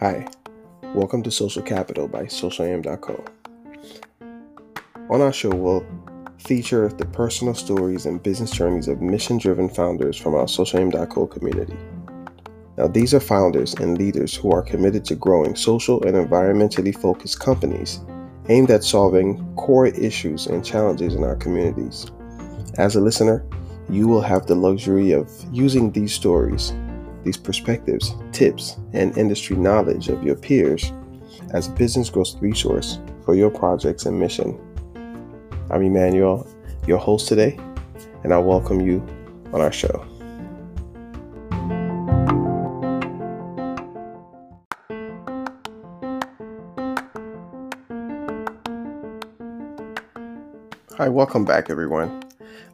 Hi, welcome to Social Capital by SocialAM.co. On our show, we'll feature the personal stories and business journeys of mission driven founders from our SocialAM.co community. Now, these are founders and leaders who are committed to growing social and environmentally focused companies aimed at solving core issues and challenges in our communities. As a listener, you will have the luxury of using these stories these perspectives, tips, and industry knowledge of your peers as a business growth resource for your projects and mission. I'm Emmanuel, your host today, and I welcome you on our show. Hi, welcome back, everyone.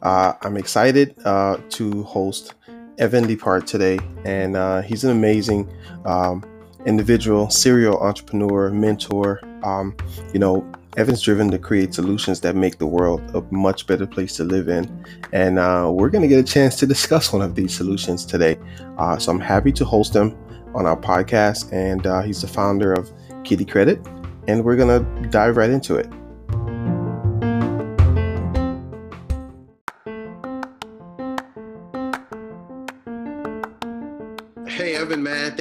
Uh, I'm excited uh, to host Evan Leppard today, and uh, he's an amazing um, individual, serial entrepreneur, mentor. Um, you know, Evan's driven to create solutions that make the world a much better place to live in. And uh, we're going to get a chance to discuss one of these solutions today. Uh, so I'm happy to host him on our podcast. And uh, he's the founder of Kiddie Kredit. And we're going to dive right into it.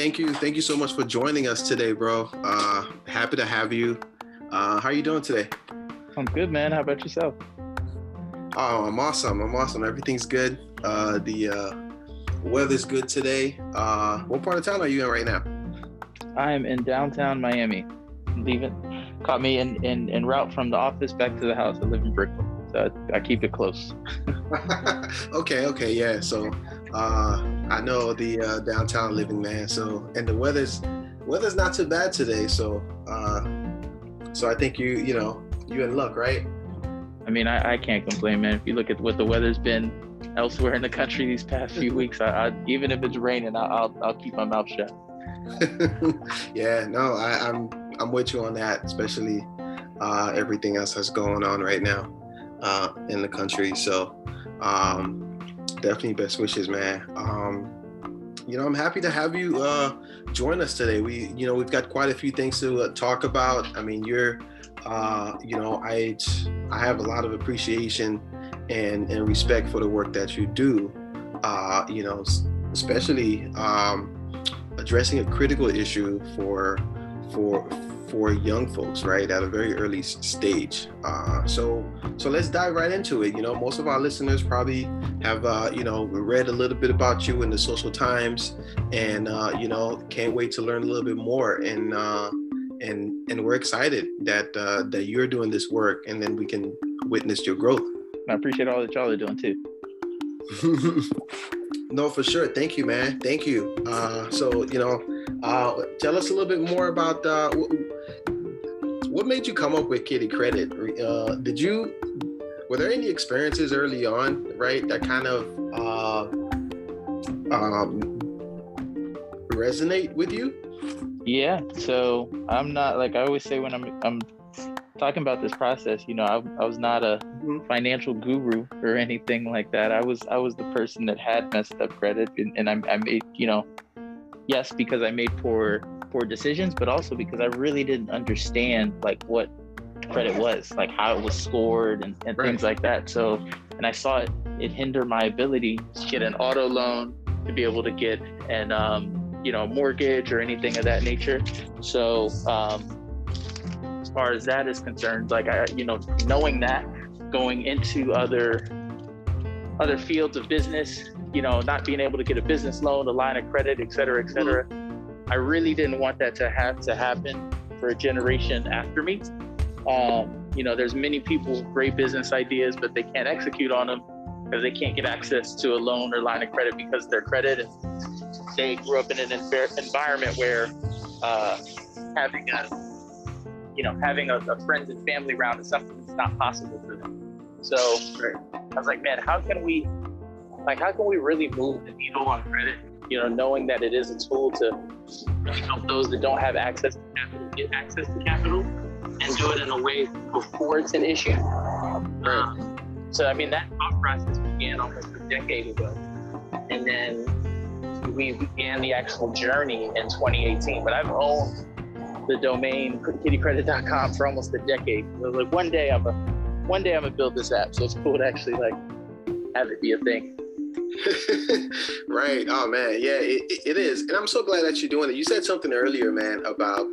Thank you, thank you so much for joining us today, bro. Uh, happy to have you. Uh, how are you doing today? I'm good, man. How about yourself? Oh, I'm awesome. I'm awesome. Everything's good. Uh, the uh, weather's good today. Uh, what part of town are you in right now? I am in downtown Miami. Leaving, caught me in, in, in route from the office back to the house. I live in Brickell, so I, I keep it close. okay, okay, yeah. So uh, I know the uh, downtown living man. So and the weather's weather's not too bad today. So uh, so I think you you know you in luck, right? I mean, I, I can't complain, man. If you look at what the weather's been elsewhere in the country these past few weeks, I, I even if it's raining, I, will I'll keep my mouth shut. yeah, no, I, I'm I'm with you on that, especially uh, everything else that's going on right now uh, in the country. So um, definitely best wishes, man. Um, you know, I'm happy to have you uh, join us today. We, you know, we've got quite a few things to uh, talk about. I mean, you're, uh, you know, I, I have a lot of appreciation and and respect for the work that you do. Uh, you know, especially um, addressing a critical issue for for for young folks, right, at a very early stage. Uh, so, so let's dive right into it. You know, most of our listeners probably have, uh, you know, read a little bit about you in the social times, and uh, you know, can't wait to learn a little bit more. And uh, and and we're excited that uh, that you're doing this work, and then we can witness your growth. I appreciate all that y'all are doing too. no, for sure. Thank you, man. Thank you. Uh, so, you know, uh, tell us a little bit more about uh, what made you come up with Kiddie Kredit? Uh, did you were there any experiences early on, right, that kind of uh, um, resonate with you? Yeah. So I'm not like I always say when I'm I'm talking about this process. You know, I, I was not a mm-hmm. financial guru or anything like that. I was I was the person that had messed up credit, and, and I, I made you know, yes, because I made poor poor decisions, but also because I really didn't understand like what credit was, like how it was scored and, and right. things like that. So, and I saw it, it hinder my ability to get an auto loan, to be able to get an, um, you know, a mortgage or anything of that nature. So, um, as far as that is concerned, like I, you know, knowing that going into other, other fields of business, you know, not being able to get a business loan, a line of credit, et cetera, et cetera. Mm-hmm I really didn't want that to have to happen for a generation after me. Um, you know, there's many people with great business ideas, but they can't execute on them because they can't get access to a loan or line of credit because their credit. And they grew up in an environment where uh, having a, you know, having a, a friends and family round is something that's not possible for them. So I was like, man, how can we, like, how can we really move the needle on credit you know, knowing that it is a tool to help those that don't have access to capital get access to capital and do it in a way before it's an issue. Um, so, I mean, that thought process began almost a decade ago. And then we began the actual journey in 2018. But I've owned the domain kiddiekredit.com for almost a decade. Like one day I'm a one day I'm gonna build this app. So it's cool to actually like have it be a thing. right. Oh man, yeah, it, it is, and I'm so glad that you're doing it. You said something earlier, man, about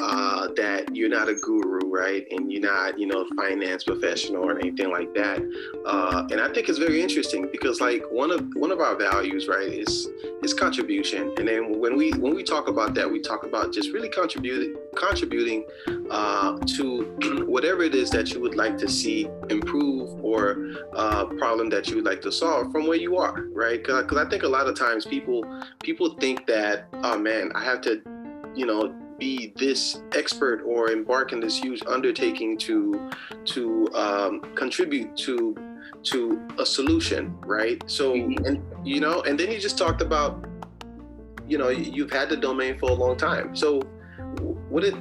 uh, that you're not a guru, right, and you're not, you know, a finance professional or anything like that. Uh, and I think it's very interesting because, like, one of one of our values, right, is is contribution. And then when we when we talk about that, we talk about just really contributing contributing uh, to whatever it is that you would like to see improve or uh, problem that you would like to solve from where you are right? Because I think a lot of times people people think that, oh man, I have to, you know, be this expert or embark in this huge undertaking to to um, contribute to to a solution, right? So, mm-hmm. and you know, and then you just talked about, you know, you've had the domain for a long time. So, what it,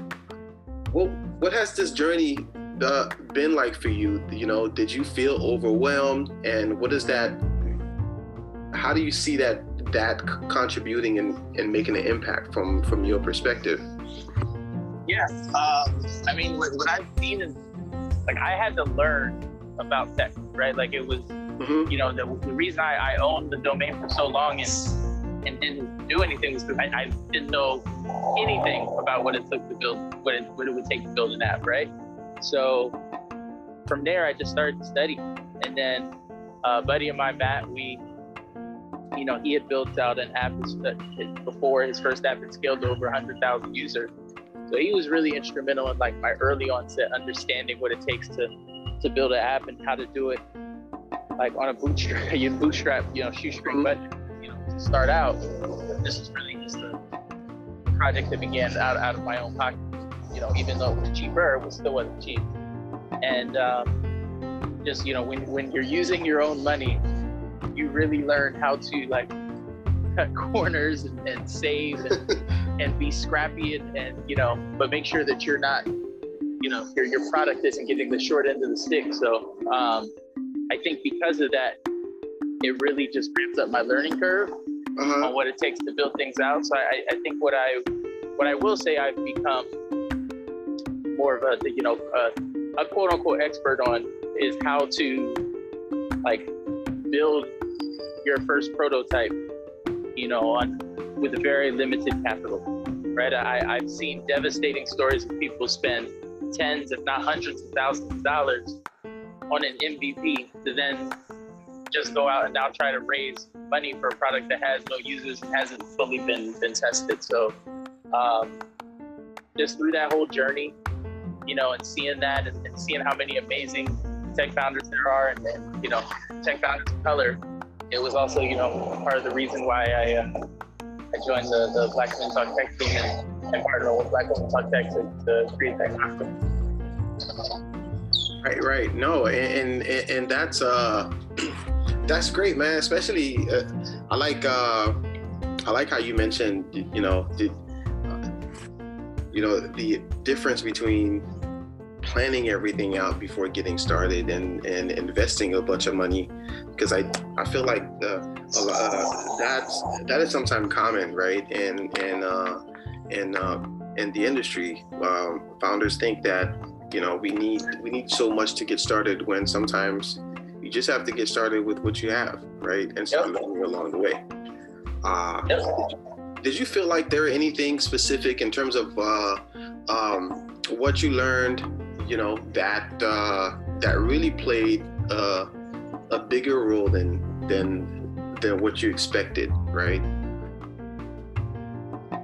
what what has this journey uh, been like for you? You know, did you feel overwhelmed, and what does that how do you see that that contributing and, and making an impact from from your perspective? Yeah, um, I mean, what, what, I've seen is like I had to learn about tech, right? Like it was, mm-hmm. you know, the, the reason I, I owned the domain for so long and and didn't do anything was because I, I, didn't know anything about what it took to build what it what it would take to build an app, right? So from there, I just started to study, and then a buddy of mine, Matt, we you know, he had built out an app before his first app had scaled to over 100,000 users. So he was really instrumental in like my early onset understanding what it takes to to build an app and how to do it like on a bootstrap, you bootstrap, you know, shoestring mm-hmm. budget, you know, to start out. This is really just a project that began out, out of my own pocket. You know, even though it was cheaper, it was still wasn't cheap. And um, just you know, when when you're using your own money you really learn how to like cut corners and, and save and, and be scrappy and, and you know but make sure that you're not you know your, your product isn't getting the short end of the stick so um, i think because of that it really just ramps up my learning curve uh-huh. on what it takes to build things out so I, I think what i what i will say i've become more of a you know a, a quote unquote expert on is how to like build your first prototype, you know, on with a very limited capital, right? I, I've seen devastating stories of people spend tens, if not hundreds of thousands of dollars on an MVP to then just go out and now try to raise money for a product that has no users and hasn't fully been, been tested. So um, just through that whole journey, you know, and seeing that and, and seeing how many amazing tech founders there are and, and you know, tech founders of color it was also, you know, part of the reason why I uh, I joined the, the Black Women Talk Tech team and, and partnered with Black Women Talk Tech to, to create that concept. Right, right. No, and and, and that's uh that's great, man. Especially uh, I like uh I like how you mentioned, you know, the you know the difference between planning everything out before getting started and, and investing a bunch of money because I, I feel like the, uh, that's that is sometimes common right and and uh, and uh, in the industry um, founders think that you know we need we need so much to get started when sometimes you just have to get started with what you have right and start yep. learning along the way uh, yep. did you feel like there anything specific in terms of uh, um, what you learned you know that uh, that really played uh, a bigger role than than than what you expected, right?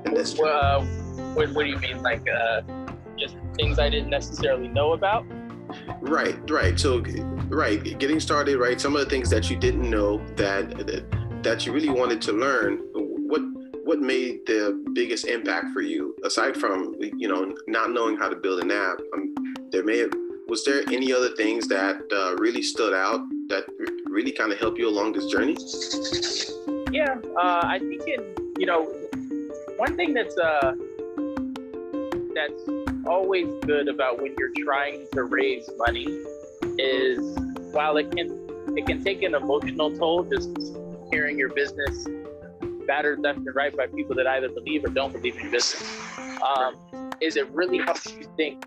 And that's true. Uh, what, what do you mean, like uh, just things I didn't necessarily know about? Right, right. So, right, getting started, right. Some of the things that you didn't know that that, that you really wanted to learn. What what made the biggest impact for you aside from you know not knowing how to build an app? Um, there may have was there any other things that uh, really stood out that really kind of helped you along this journey? Yeah, uh, I think it. You know, one thing that's uh, that's always good about when you're trying to raise money is while it can it can take an emotional toll just hearing your business battered left and right by people that either believe or don't believe in business. Um, is it really helps you think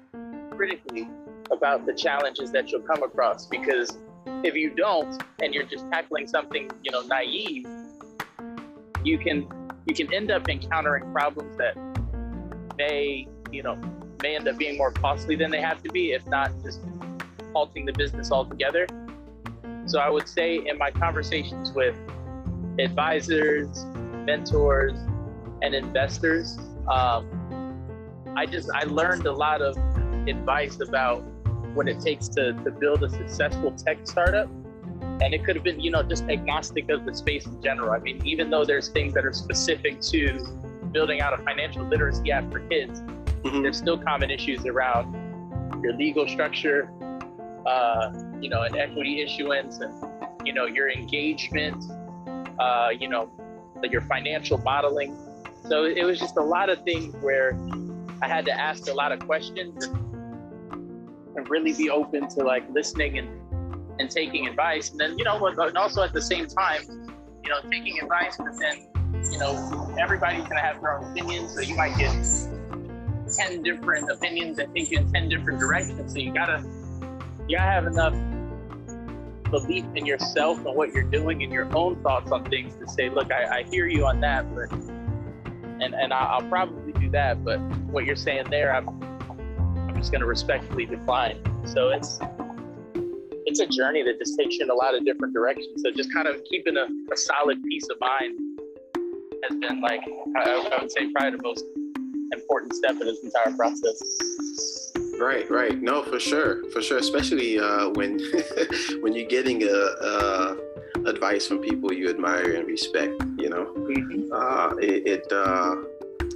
critically about the challenges that you'll come across? Because if you don't, and you're just tackling something, you know, naive, you can you can end up encountering problems that may, you know, may end up being more costly than they have to be, if not just halting the business altogether. So I would say in my conversations with advisors, mentors, and investors, um, I just I learned a lot of advice about what it takes to, to build a successful tech startup. And it could have been, you know, just agnostic of the space in general. I mean, even though there's things that are specific to building out a financial literacy app for kids, mm-hmm. there's still common issues around your legal structure, uh, you know, an equity issuance, and you know, your engagement, uh, you know, your financial modeling. So it was just a lot of things where I had to ask a lot of questions and, really be open to like listening and and taking advice, and then you know, and also at the same time, you know, taking advice, but then you know, everybody's gonna have their own opinions, so you might get 10 different opinions that take you in 10 different directions. So you gotta you gotta have enough belief in yourself and what you're doing and your own thoughts on things to say, look, I, I hear you on that, but and and I'll probably do that, but what you're saying there, I'm Just gonna respectfully decline. So it's it's a journey that just takes you in a lot of different directions. So just kind of keeping a, a solid peace of mind has been like I, I would say probably the most important step in this entire process. Right, right. No, for sure, for sure. Especially uh, when when you're getting a, a, advice from people you admire and respect. You know, mm-hmm. uh, it. it uh,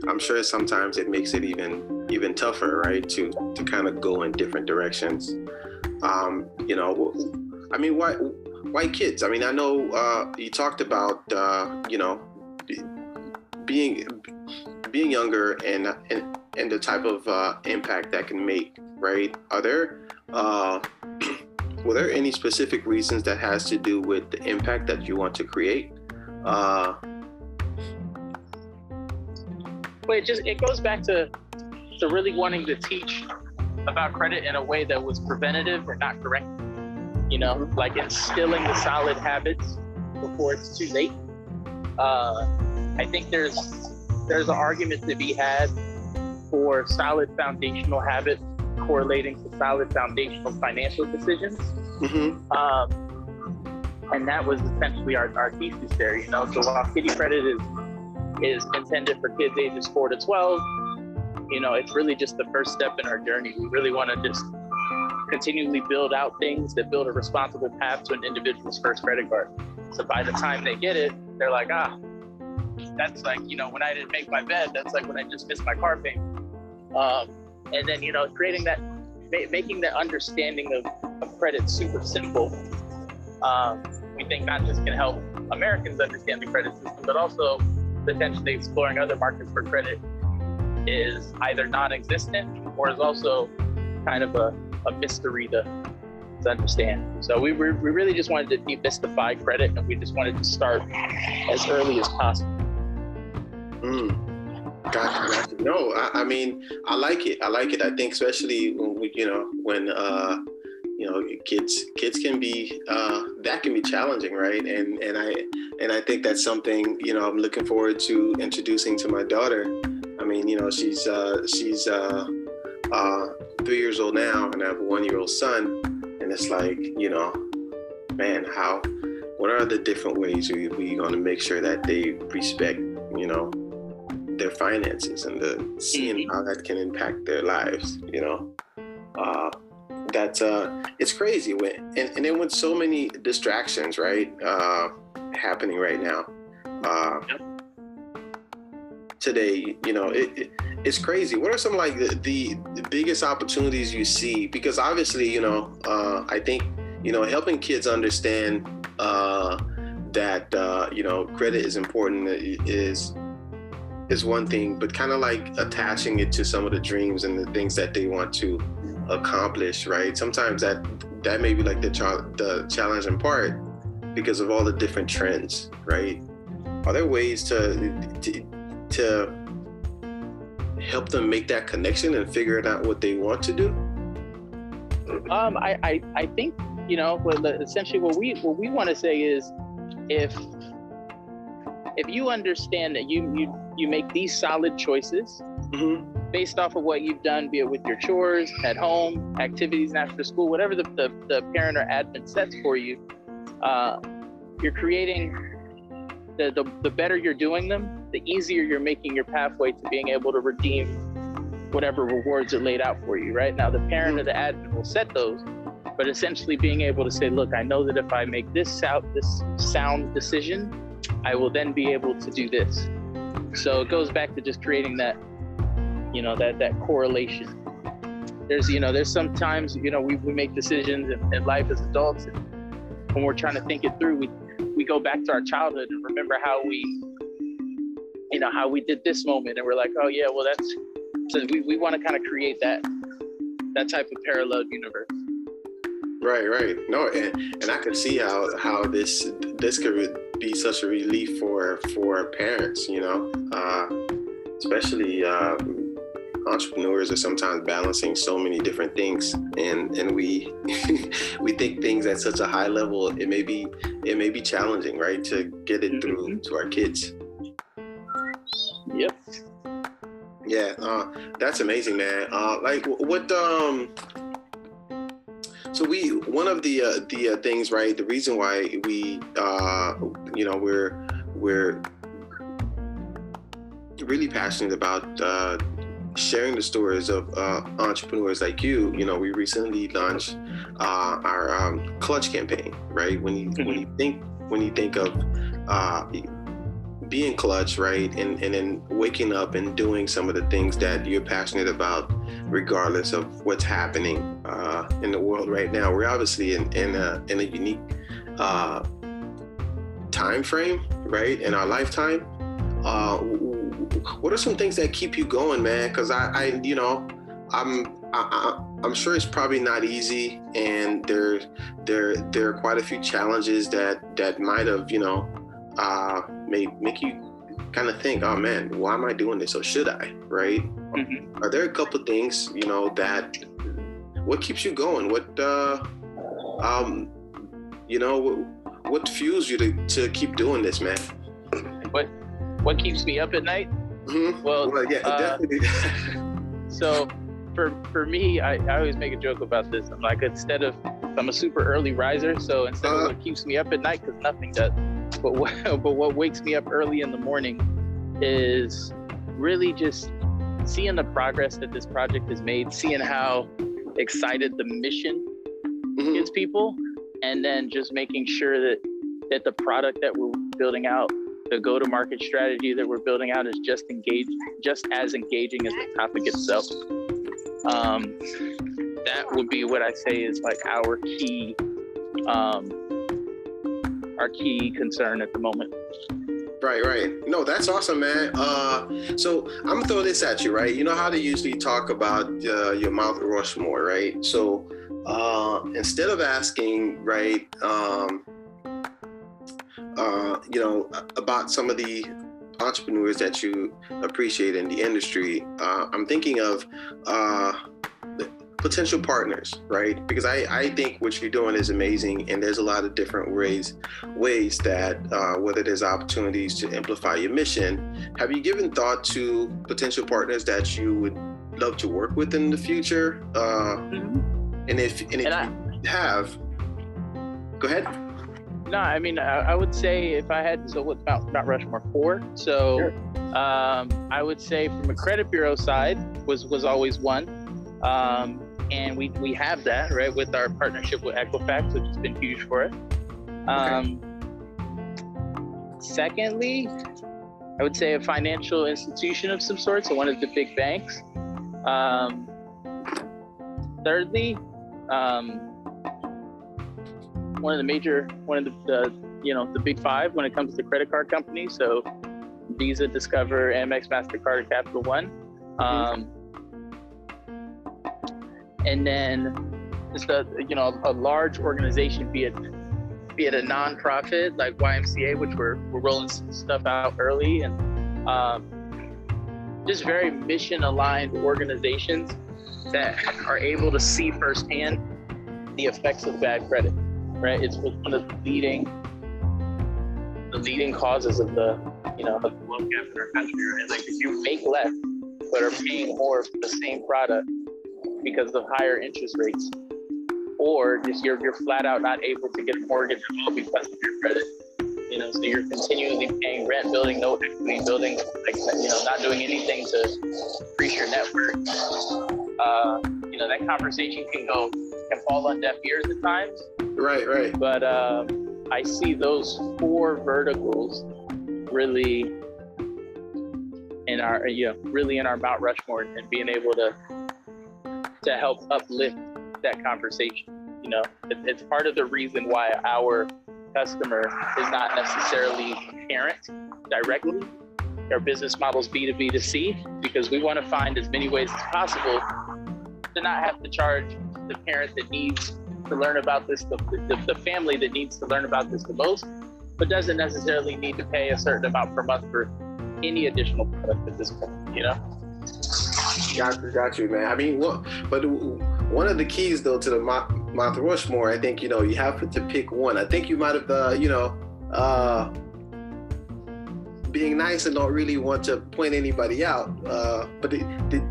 I'm sure sometimes it makes it even even tougher, right? To to kind of go in different directions. Um, you know, I mean, why white kids? I mean, I know uh, you talked about uh, you know being being younger and and, and the type of uh, impact that can make, right? Are there uh, were there any specific reasons that has to do with the impact that you want to create? Well, it just it goes back to to really wanting to teach about credit in a way that was preventative or not correct. You know, like instilling the solid habits before it's too late. Uh, I think there's there's an argument to be had for solid foundational habits correlating to solid foundational financial decisions. Mm-hmm. Um, and that was essentially our, our thesis there, you know. So while Kiddie Kredit is is intended for kids ages four to twelve, you know, it's really just the first step in our journey. We really want to just continually build out things that build a responsible path to an individual's first credit card. So by the time they get it, they're like, ah, that's like you know when I didn't make my bed. That's like when I just missed my car payment. Um, and then you know creating that, ma- making the understanding of, of credit super simple. Um, we think not just can help Americans understand the credit system, but also potentially exploring other markets for credit is either non-existent or is also kind of a, a mystery to, to understand. So we, we really just wanted to demystify credit and we just wanted to start as early as possible. Mm. No, I, I, mean, I like it. I like it. I think especially when we, you know, when uh, you know, kids kids can be uh, that can be challenging, right? And and I and I think that's something you know I'm looking forward to introducing to my daughter. I mean, you know, she's uh, she's uh, uh, three years old now, and I have a one year old son, and it's like you know, man, how what are the different ways we we going to make sure that they respect you know their finances and the seeing mm-hmm. how that can impact their lives you know that's uh it's crazy when and, and then with so many distractions right uh happening right now uh today you know it, it, it's crazy. What are some like the, the, the biggest opportunities you see? Because obviously you know uh i think you know helping kids understand uh that uh you know credit is important is is one thing, but kind of like attaching it to some of the dreams and the things that they want to accomplish, right? Sometimes that that may be like the the challenging part because of all the different trends, right? Are there ways to to, to help them make that connection and figure out what they want to do? Um, I, I, I think you know, essentially what we what we want to say is, if if you understand that you you you make these solid choices mm-hmm. based off of what you've done, be it with your chores at home, activities after school, whatever the, the, the parent or admin sets for you, uh, you're creating the, the the better you're doing them, the easier you're making your pathway to being able to redeem whatever rewards are laid out for you. Right now, the parent or the admin will set those, but essentially being able to say, look, I know that if I make this sound this sound decision, I will then be able to do this. So it goes back to just creating that, you know, that that correlation. There's, you know, there's sometimes, you know, we, we make decisions in, in life as adults, and when we're trying to think it through, we we go back to our childhood and remember how we, you know, how we did this moment, and we're like, oh yeah, well that's, so we, we want to kind of create that that type of parallel universe. Right, right. No, and, and I can see how how this this could be such a relief for for parents. You know, uh, especially uh, entrepreneurs are sometimes balancing so many different things, and and we we think things at such a high level. It may be it may be challenging, right, to get it through mm-hmm. to our kids. Yep. Yeah, uh, that's amazing, man. Uh, like, what um so we one of the uh, the uh, things, right? The reason why we, uh, you know, we're we're really passionate about uh, sharing the stories of uh, entrepreneurs like you. You know, we recently launched uh, our um, Clutch campaign, right? When you when you think when you think of uh, being clutch, right? And and then waking up and doing some of the things that you're passionate about, regardless of what's happening uh, in the world right now. We're obviously in in a in a unique uh, time frame, right? In our lifetime. Uh, what are some things that keep you going, man? Because I, I, you know, I'm I, am sure it's probably not easy, and there, there, there are quite a few challenges that that might have, you know, uh, may make you kind of think, oh man, why am I doing this? Or should I? Right? Mm-hmm. Are there a couple things, you know, that what keeps you going? What, uh, um, you know, what, what fuels you to, to keep doing this, man? What, what keeps me up at night? Mm-hmm. Well, well, yeah, uh, definitely. so for, for me, I, I always make a joke about this. I'm like, instead of, I'm a super early riser. So instead uh, of what keeps me up at night, because nothing does but what, but what wakes me up early in the morning is really just seeing the progress that this project has made, seeing how excited the mission mm-hmm. gets people, and then just making sure that that the product that we're building out, the go-to-market strategy that we're building out, is just engaged, just as engaging as the topic itself. Um, that would be what I say is like our key um, our key concern at the moment. Right, right. No, that's awesome, man. Uh, so I'm gonna throw this at you, right? You know how they usually talk about uh, your Mount Rushmore, right? So uh, instead of asking, right, um, uh, you know, about some of the entrepreneurs that you appreciate in the industry, uh, I'm thinking of uh, potential partners, right? Because I, I think what you're doing is amazing, and there's a lot of different ways ways that uh, whether there's opportunities to amplify your mission. Have you given thought to potential partners that you would love to work with in the future? Uh, mm-hmm. And if and if and I, you have, go ahead. No, I mean I, I, would say if I had so what Mount, Mount Rushmore four. So sure. um, I would say from a credit bureau side was was always one. Um, and we we have that right with our partnership with Equifax, which has been huge for us. Um, Secondly, I would say a financial institution of some sort, so one of the big banks. Um, thirdly, um, one of the major, one of the, the, you know the big five when it comes to credit card companies. So Visa, Discover, Amex, Mastercard, Capital One. Mm-hmm. Um, and then just a you know a large organization, be it be it a nonprofit like YMCA, which we're we're rolling some stuff out early, and um, just very mission aligned organizations that are able to see firsthand the effects of bad credit. Right, it's one of the leading the leading causes of the you know of the loan gap in our country. Right, like if you make less but are paying more for the same product because of higher interest rates, or just you're you're flat out not able to get a mortgage at all because of your credit. You know, so you're continually paying rent, building no equity, building like you know, not doing anything to increase your network. Uh, you know, that conversation can go can fall on deaf ears at times. Right, right. But um, I see those four verticals really in our you know really in our Mount Rushmore and being able to to help uplift that conversation. You know, it, it's part of the reason why our customer is not necessarily parent directly. Our business model is B2B to C because we want to find as many ways as possible to not have to charge the parent that needs to learn about this, the, the, the family that needs to learn about this the most, but doesn't necessarily need to pay a certain amount per month for any additional product at this point, you know? Got you, got you, man. I mean, what, but one of the keys though to the Mount Rushmore, I think you know you have to pick one. I think you might have, uh, you know, uh, being nice and don't really want to point anybody out. Uh, but did, did,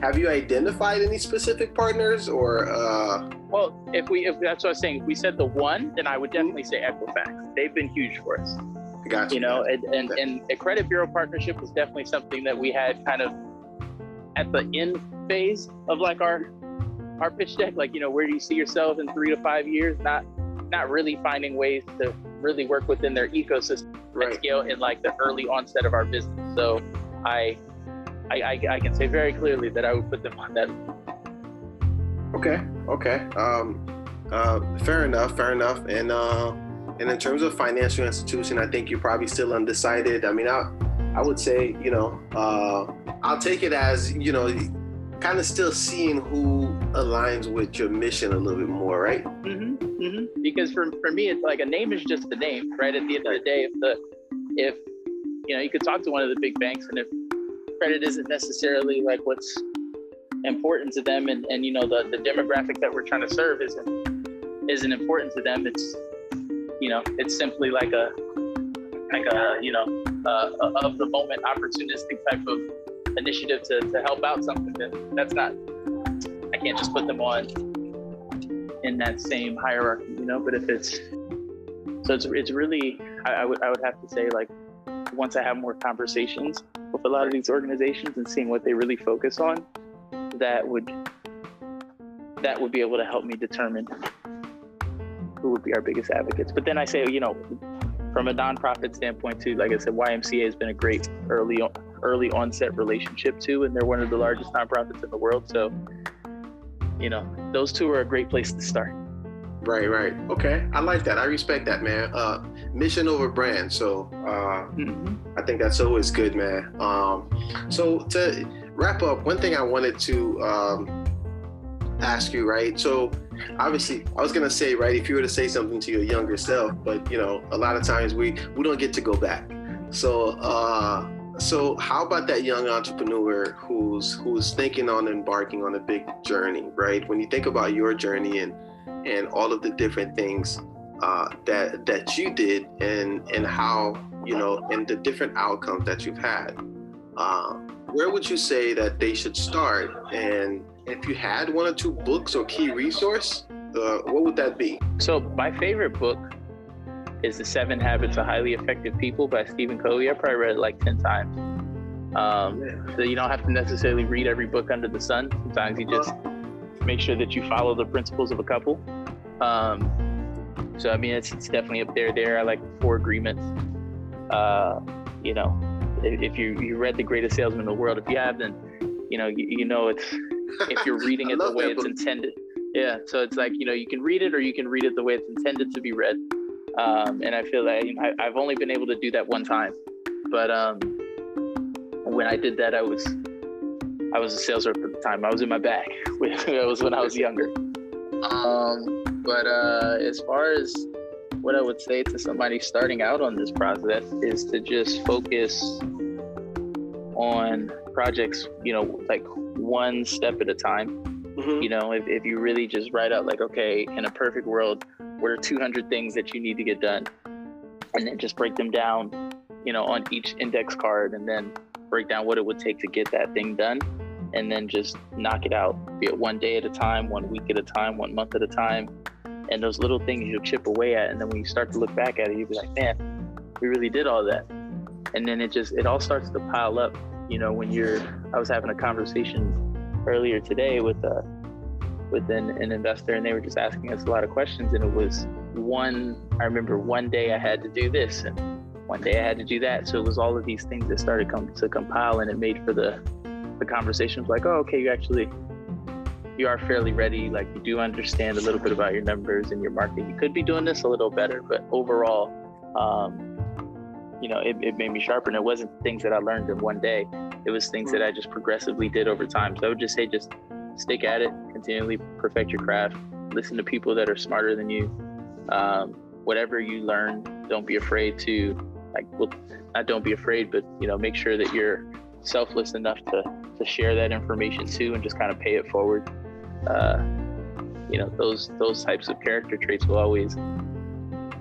have you identified any specific partners or? Uh... Well, if we if that's what I was saying, if we said the one, then I would definitely say Equifax. They've been huge for us. Gotcha. You know, and, and, and a credit bureau partnership was definitely something that we had kind of at the end phase of like our our pitch deck. Like, you know, where do you see yourself in three to five years? Not not really finding ways to really work within their ecosystem right. at scale in like the early onset of our business. So I, I, I, I can say very clearly that I would put them on that. Okay. Okay. Um, uh, fair enough. Fair enough. And uh, and in terms of financial institution, I think you're probably still undecided. I mean, I, I would say, you know, uh, I'll take it as, you know, kind of still seeing who aligns with your mission a little bit more, right? Mm-hmm, mm-hmm. Because for, for me, it's like a name is just a name, right? At the end of the day, if the, if, you know, you could talk to one of the big banks and if credit isn't necessarily like what's important to them and, and you know, the, the demographic that we're trying to serve isn't, isn't important to them. It's, you know, it's simply like a like a you know uh, of the moment opportunistic type of initiative to, to help out something that that's not I can't just put them on in that same hierarchy, you know. But if it's so it's it's really I, I would I would have to say like once I have more conversations with a lot of these organizations and seeing what they really focus on, that would that would be able to help me determine who would be our biggest advocates. But then I say, you know, from a nonprofit standpoint too, like I said, YMCA has been a great early early onset relationship too, and they're one of the largest nonprofits in the world. So, you know, those two are a great place to start. Right, right. Okay. I like that. I respect that, man. Uh, mission over brand. So uh, mm-hmm. I think that's always good, man. Um, so to wrap up, one thing I wanted to um, ask you, right? So obviously i was going to say right if you were to say something to your younger self but you know a lot of times we we don't get to go back. So uh so how about that young entrepreneur who's who's thinking on embarking on a big journey right? When you think about your journey and and all of the different things uh, that that you did and and how you know and the different outcomes that you've had uh, where would you say that they should start? And if you had one or two books or key resource, uh, what would that be? So my favorite book is The Seven Habits of Highly Effective People by Stephen Covey. I probably read it like 10 times. Um, yeah. So you don't have to necessarily read every book under the sun. Sometimes you just make sure that you follow the principles of a couple. Um, so I mean, it's, it's definitely up there. There, I like Four Agreements. Uh, you know, if, if you you read The Greatest Salesman in the World, if you have, then you know you, you know it's if you're reading it the way it's book. intended. Yeah, so it's like you know you can read it or you can read it the way it's intended to be read. Um, and I feel that you know, I, have only been able to do that one time, but um, when I did that, I was I was a sales rep at the time. I was in my bag. it was when I was younger. Um, but uh, as far as what I would say to somebody starting out on this process is to just focus on projects, you know, like one step at a time. Mm-hmm. You know, if, if you really just write out, like, okay, in a perfect world, what are 200 things that you need to get done? And then just break them down, you know, on each index card and then break down what it would take to get that thing done. And then just knock it out, be it one day at a time, one week at a time, one month at a time. And those little things you'll chip away at. And then when you start to look back at it, you'll be like, man, we really did all that. And then it just, it all starts to pile up. You know, when you're, I was having a conversation earlier today with a, uh, with an, an investor and they were just asking us a lot of questions and it was one i remember one day i had to do this and one day i had to do that. So it was all of these things that started come to compile and it made for the the conversations like oh okay you actually you are fairly ready like you do understand a little bit about your numbers and your market. You could be doing this a little better but overall um, you know it, it made me sharper and it wasn't things that i learned in one day it was things that i just progressively did over time so i would just say just stick at it, continually perfect your craft, listen to people that are smarter than you. Um, whatever you learn, don't be afraid to like well not don't be afraid, but you know, make sure that you're selfless enough to to share that information too and just kind of pay it forward. Uh, you know, those those types of character traits will always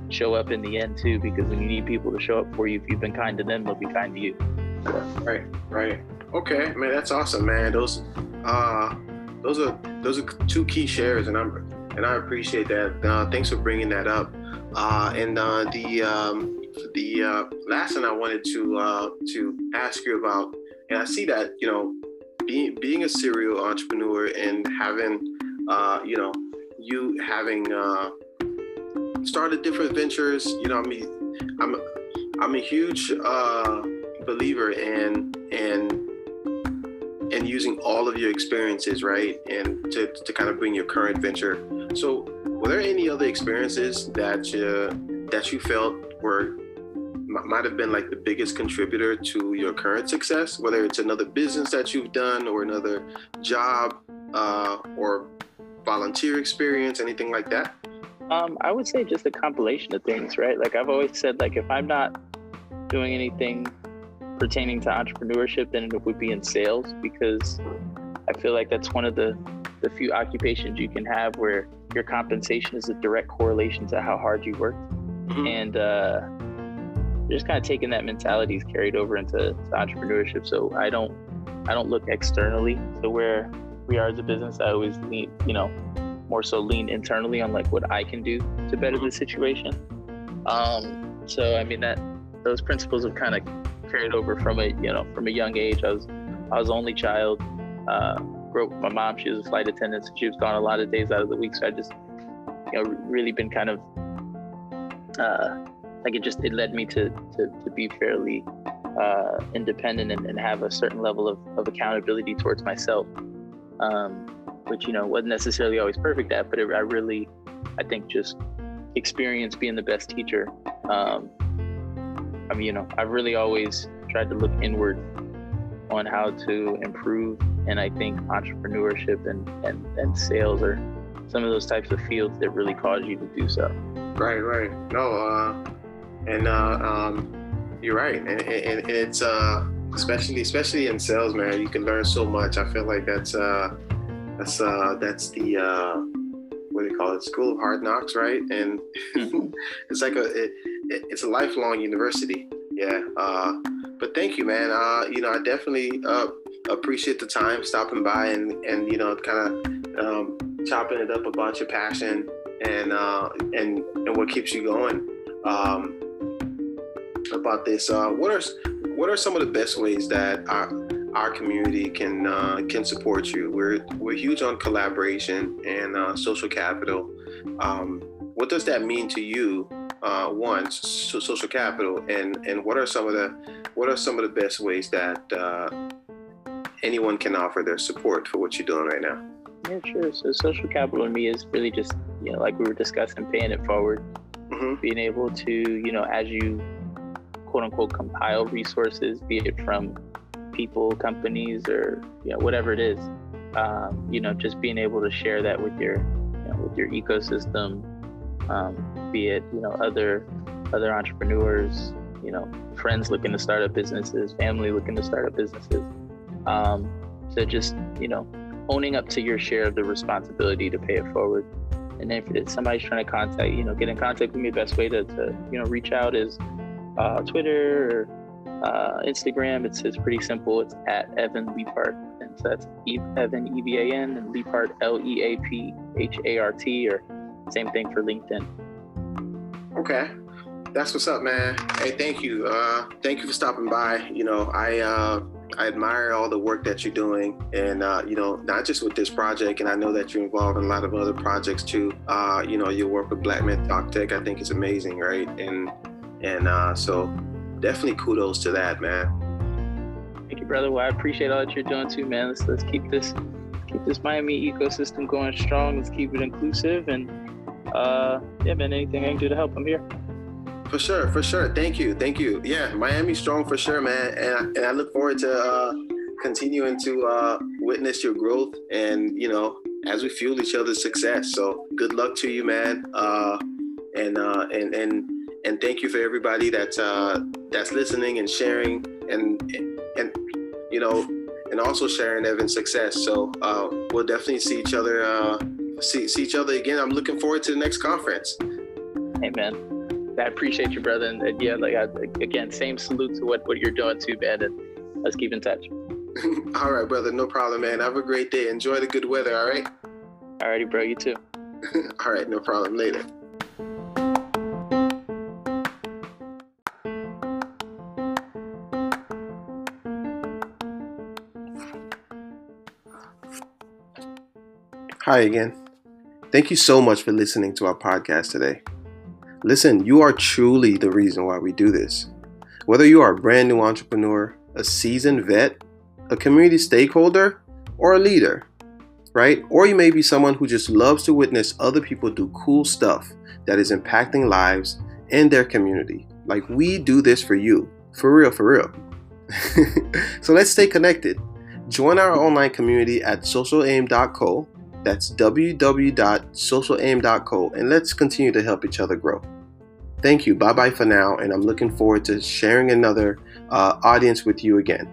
show up in the end too, because when you need people to show up for you, if you've been kind to them, they'll be kind to you. Right, right. Okay, man, that's awesome, man. Those uh those are those are two key shares, and I'm and I appreciate that. Uh, thanks for bringing that up. Uh, and uh, the um, the uh, last thing I wanted to uh, to ask you about, and I see that you know, being being a serial entrepreneur and having uh, you know you having started different ventures. You know, I mean, I'm I'm a huge believer in in and using all of your experiences, right? And to, to kind of bring your current venture. So, were there any other experiences that you, that you felt were might have been like the biggest contributor to your current success, whether it's another business that you've done or another job uh, or volunteer experience, anything like that? Um, I would say just a compilation of things, right? Like I've always said, like if I'm not doing anything pertaining to entrepreneurship then it would be in sales because I feel like that's one of the, the few occupations you can have where your compensation is a direct correlation to how hard you work. Mm-hmm. And uh, just kind of taking that mentality is carried over into entrepreneurship. So I don't I don't look externally to where we are as a business. I always need you know, more so lean internally on like what I can do to better the situation. Um, so I mean that those principles have kind of carried over from a you know from a young age. I was I was only child. Uh, grew up with my mom. She was a flight attendant, so she was gone a lot of days out of the week. So I just you know really been kind of uh, like it just it led me to to, to be fairly uh, independent and, and, have a certain level of, of accountability towards myself, um, which you know wasn't necessarily always perfect at, but it, I really I think just experience being the best teacher um, I mean, you know, I've really always tried to look inward on how to improve. And I think entrepreneurship and, and, and sales are some of those types of fields that really cause you to do so. Right, right. No, uh, and uh, um, you're right. And, and, and it's uh, especially especially in sales, man. You can learn so much. I feel like that's uh, that's uh, that's the uh, what do you call it? School of Hard Knocks, right? And mm-hmm. it's like a it, it's a lifelong university. Yeah. Uh, but thank you, man. Uh, you know, I definitely uh, appreciate the time stopping by and and you know, kind of um, chopping it up about your passion and uh, and and what keeps you going. Um, about this, uh, what are what are some of the best ways that our our community can uh, can support you? We're we're huge on collaboration and uh, social capital. Um, what does that mean to you uh, one so social capital and and what are some of the what are some of the best ways that uh, anyone can offer their support for what you're doing right now yeah sure so social capital to me is really just you know like we were discussing paying it forward mm-hmm. being able to you know as you quote unquote compile resources be it from people companies or you know whatever it is um, you know just being able to share that with your you know, with your ecosystem, um, be it you know other other entrepreneurs, you know friends looking to start up businesses, family looking to start up businesses. Um, so just you know owning up to your share of the responsibility to pay it forward. And if it's somebody's trying to contact, you know, get in contact with me. The best way to, to you know reach out is uh, Twitter or uh, Instagram. It's it's pretty simple. It's at Evan Leaphart, and so that's Evan E V A N and Leaphart L E A P H A R T, or same thing for LinkedIn. Okay, that's what's up, man. Hey, thank you. Uh, thank you for stopping by. You know, I uh, I admire all the work that you're doing, and uh, you know, not just with this project, and I know that you're involved in a lot of other projects too. Uh, you know, your work with Black Men Talk Tech, I think is amazing, right? And and uh, so definitely kudos to that, man. Thank you, brother. Well, I appreciate all that you're doing too, man. Let's let's keep this keep this Miami ecosystem going strong. Let's keep it inclusive, and uh, yeah, man. Anything I can do to help, I'm here. For sure, for sure. Thank you, thank you. Yeah, Miami strong for sure, man. And I, and I look forward to uh, continuing to uh, witness your growth, and you know, as we fuel each other's success. So good luck to you, man. Uh, and uh, and and and thank you for everybody that's uh, that's listening and sharing and and you know and also sharing Evan's success. So uh, we'll definitely see each other uh, see see each other again. I'm looking forward to the next conference. Amen. I appreciate you, brother. And, and yeah, like I, again, same salute to what what you're doing too, man. And let's keep in touch. all right, brother. No problem, man. Have a great day. Enjoy the good weather. All right. All righty, bro. You too. all right. No problem. Later. Hi again. Thank you so much for listening to our podcast today. Listen, you are truly the reason why we do this. Whether you are a brand new entrepreneur, a seasoned vet, a community stakeholder, or a leader, right? Or you may be someone who just loves to witness other people do cool stuff that is impacting lives in their community. Like we do this for you. For real, for real. so let's stay connected. Join our online community at socialaim.co that's www.socialaim.co, and let's continue to help each other grow. Thank you. Bye bye for now, and I'm looking forward to sharing another uh, audience with you again.